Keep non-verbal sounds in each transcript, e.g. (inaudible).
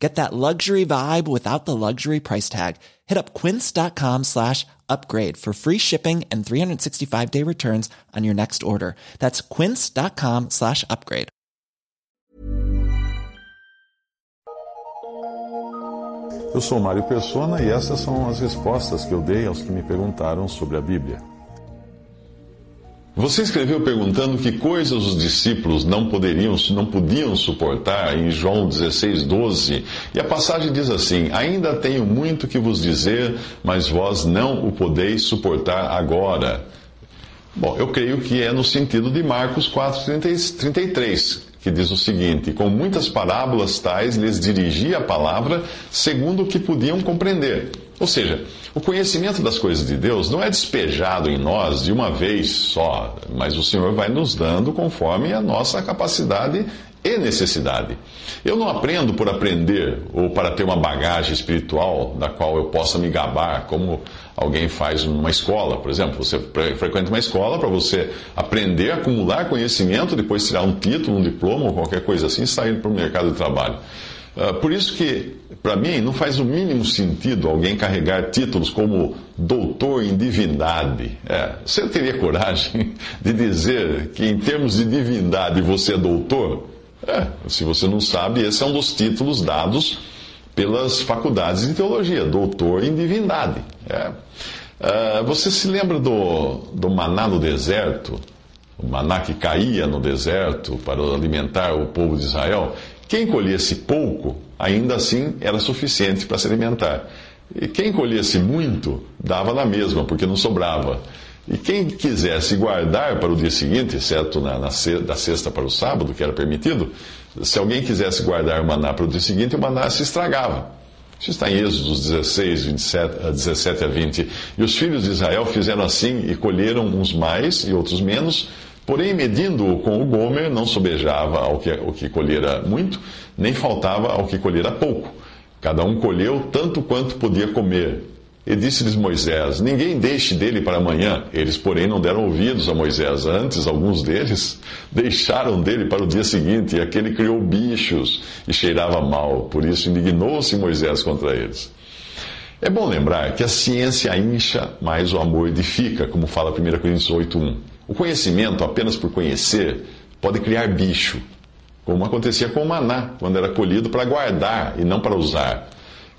Get that luxury vibe without the luxury price tag. Hit up quince.com slash upgrade for free shipping and 365 day returns on your next order. That's quince.com slash upgrade. Eu sou Mário Persona e essas são as respostas que eu dei aos que me perguntaram sobre a Bíblia. Você escreveu perguntando que coisas os discípulos não poderiam, não podiam suportar em João 16, 12. E a passagem diz assim: Ainda tenho muito que vos dizer, mas vós não o podeis suportar agora. Bom, eu creio que é no sentido de Marcos 4, 33, que diz o seguinte: Com muitas parábolas tais lhes dirigia a palavra segundo o que podiam compreender. Ou seja, o conhecimento das coisas de Deus não é despejado em nós de uma vez só, mas o Senhor vai nos dando conforme a nossa capacidade e necessidade. Eu não aprendo por aprender ou para ter uma bagagem espiritual da qual eu possa me gabar, como alguém faz numa escola, por exemplo. Você frequenta uma escola para você aprender, acumular conhecimento, depois tirar um título, um diploma ou qualquer coisa assim e sair para o mercado de trabalho. Uh, por isso que, para mim, não faz o mínimo sentido alguém carregar títulos como doutor em divindade. É, você teria coragem (laughs) de dizer que, em termos de divindade, você é doutor? É, se você não sabe, esse é um dos títulos dados pelas faculdades de teologia, doutor em divindade. É. Uh, você se lembra do, do maná no deserto? O maná que caía no deserto para alimentar o povo de Israel? Quem colhesse pouco, ainda assim era suficiente para se alimentar. E quem colhesse muito, dava na mesma, porque não sobrava. E quem quisesse guardar para o dia seguinte, exceto na, na, da sexta para o sábado, que era permitido, se alguém quisesse guardar o maná para o dia seguinte, o maná se estragava. Isso está em Êxodos 16, 27, 17 a 20. E os filhos de Israel fizeram assim e colheram uns mais e outros menos Porém, medindo com o Gomer, não sobejava ao que, o que colhera muito, nem faltava ao que colhera pouco. Cada um colheu tanto quanto podia comer. E disse-lhes Moisés: Ninguém deixe dele para amanhã. Eles, porém, não deram ouvidos a Moisés. Antes, alguns deles (laughs) deixaram dele para o dia seguinte, e aquele criou bichos e cheirava mal. Por isso, indignou-se Moisés contra eles. É bom lembrar que a ciência incha, mas o amor edifica, como fala 1 Coríntios 8.1. O conhecimento, apenas por conhecer, pode criar bicho, como acontecia com o maná, quando era colhido para guardar e não para usar.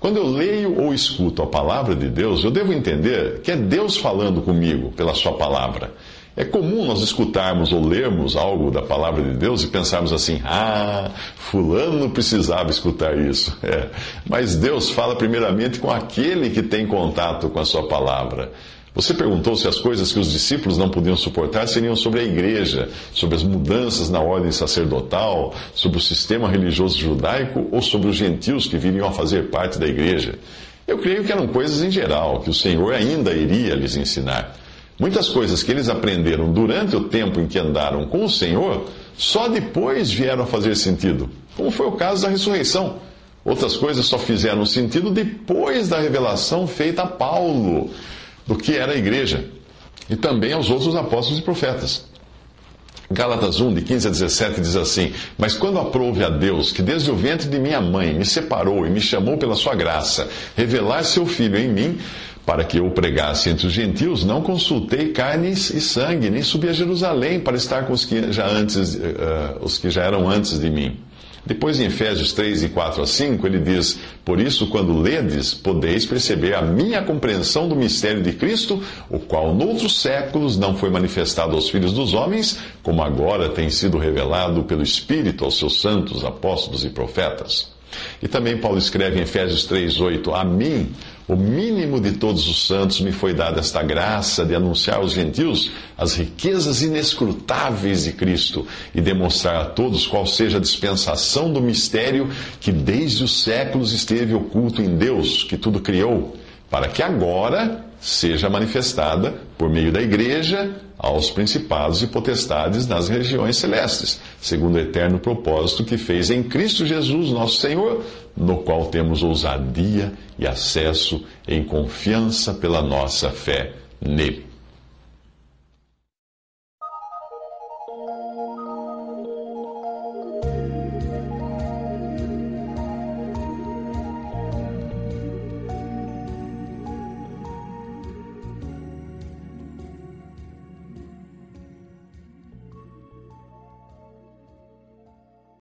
Quando eu leio ou escuto a palavra de Deus, eu devo entender que é Deus falando comigo pela Sua palavra. É comum nós escutarmos ou lermos algo da palavra de Deus e pensarmos assim: ah, Fulano precisava escutar isso. (laughs) É. Mas Deus fala primeiramente com aquele que tem contato com a Sua palavra. Você perguntou se as coisas que os discípulos não podiam suportar seriam sobre a igreja, sobre as mudanças na ordem sacerdotal, sobre o sistema religioso judaico ou sobre os gentios que viriam a fazer parte da igreja. Eu creio que eram coisas em geral, que o Senhor ainda iria lhes ensinar. Muitas coisas que eles aprenderam durante o tempo em que andaram com o Senhor, só depois vieram a fazer sentido, como foi o caso da ressurreição. Outras coisas só fizeram sentido depois da revelação feita a Paulo do que era a igreja e também aos outros apóstolos e profetas. Gálatas 1, de 15 a 17, diz assim: Mas quando aprouve a Deus, que desde o ventre de minha mãe me separou e me chamou pela sua graça, revelar seu Filho em mim, para que eu pregasse entre os gentios, não consultei carnes e sangue, nem subi a Jerusalém para estar com os que já, antes, uh, os que já eram antes de mim depois, em Efésios 3, e 4 a 5, ele diz: Por isso, quando ledes, podeis perceber a minha compreensão do mistério de Cristo, o qual noutros séculos não foi manifestado aos filhos dos homens, como agora tem sido revelado pelo Espírito aos seus santos, apóstolos e profetas. E também Paulo escreve em Efésios 3,8: A mim, o mínimo de todos os santos, me foi dada esta graça de anunciar aos gentios as riquezas inescrutáveis de Cristo e demonstrar a todos qual seja a dispensação do mistério que desde os séculos esteve oculto em Deus, que tudo criou, para que agora seja manifestada por meio da igreja aos principados e potestades nas regiões celestes, segundo o eterno propósito que fez em Cristo Jesus, nosso Senhor, no qual temos ousadia e acesso em confiança pela nossa fé nele.